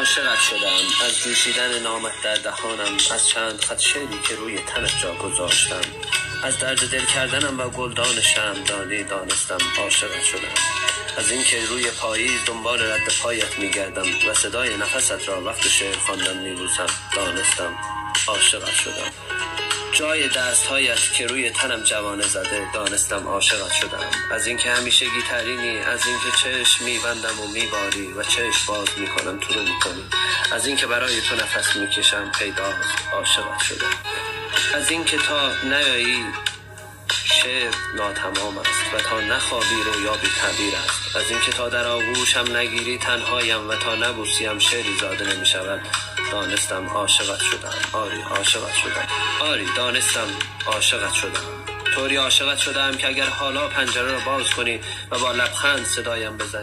عاشقت شدم. از جوشیدن نامت در دهانم از چند خط شعری که روی تنت جا گذاشتم. از درد دل کردنم و گلدان شمعدانی دانستم عاشقت شدم. از اینکه روی پاییز دنبال رد پایت میگردم و صدای نفست را وقت شعر خواندن میبوسم دانستم عاشقت شدم. جای دستهایت که روی تنم جوانه زده دانستم عاشقت شدم. از اینکه همیشگی ترینی از اینکه چشم میبندم و میباری و چشم باز می‌کنم تو رو می‌کنی. از اینکه برای تو نفس می‌کشم پیداست عاشقت شدم. از اینکه تا نیایی شعر ناتمام است و تا نخوابی رویا بی تعبیر است. از اینکه تا در آغوشم نگیری تنهایم و تا نبوسیم شعری زاده نمی شود دانستم عاشقت شدم. آری عاشقت شدم. آری دانستم عاشقت شدم. طوری عاشقت شدم که اگر حالا پنجره را باز کنی و با لبخند صدایم بزنی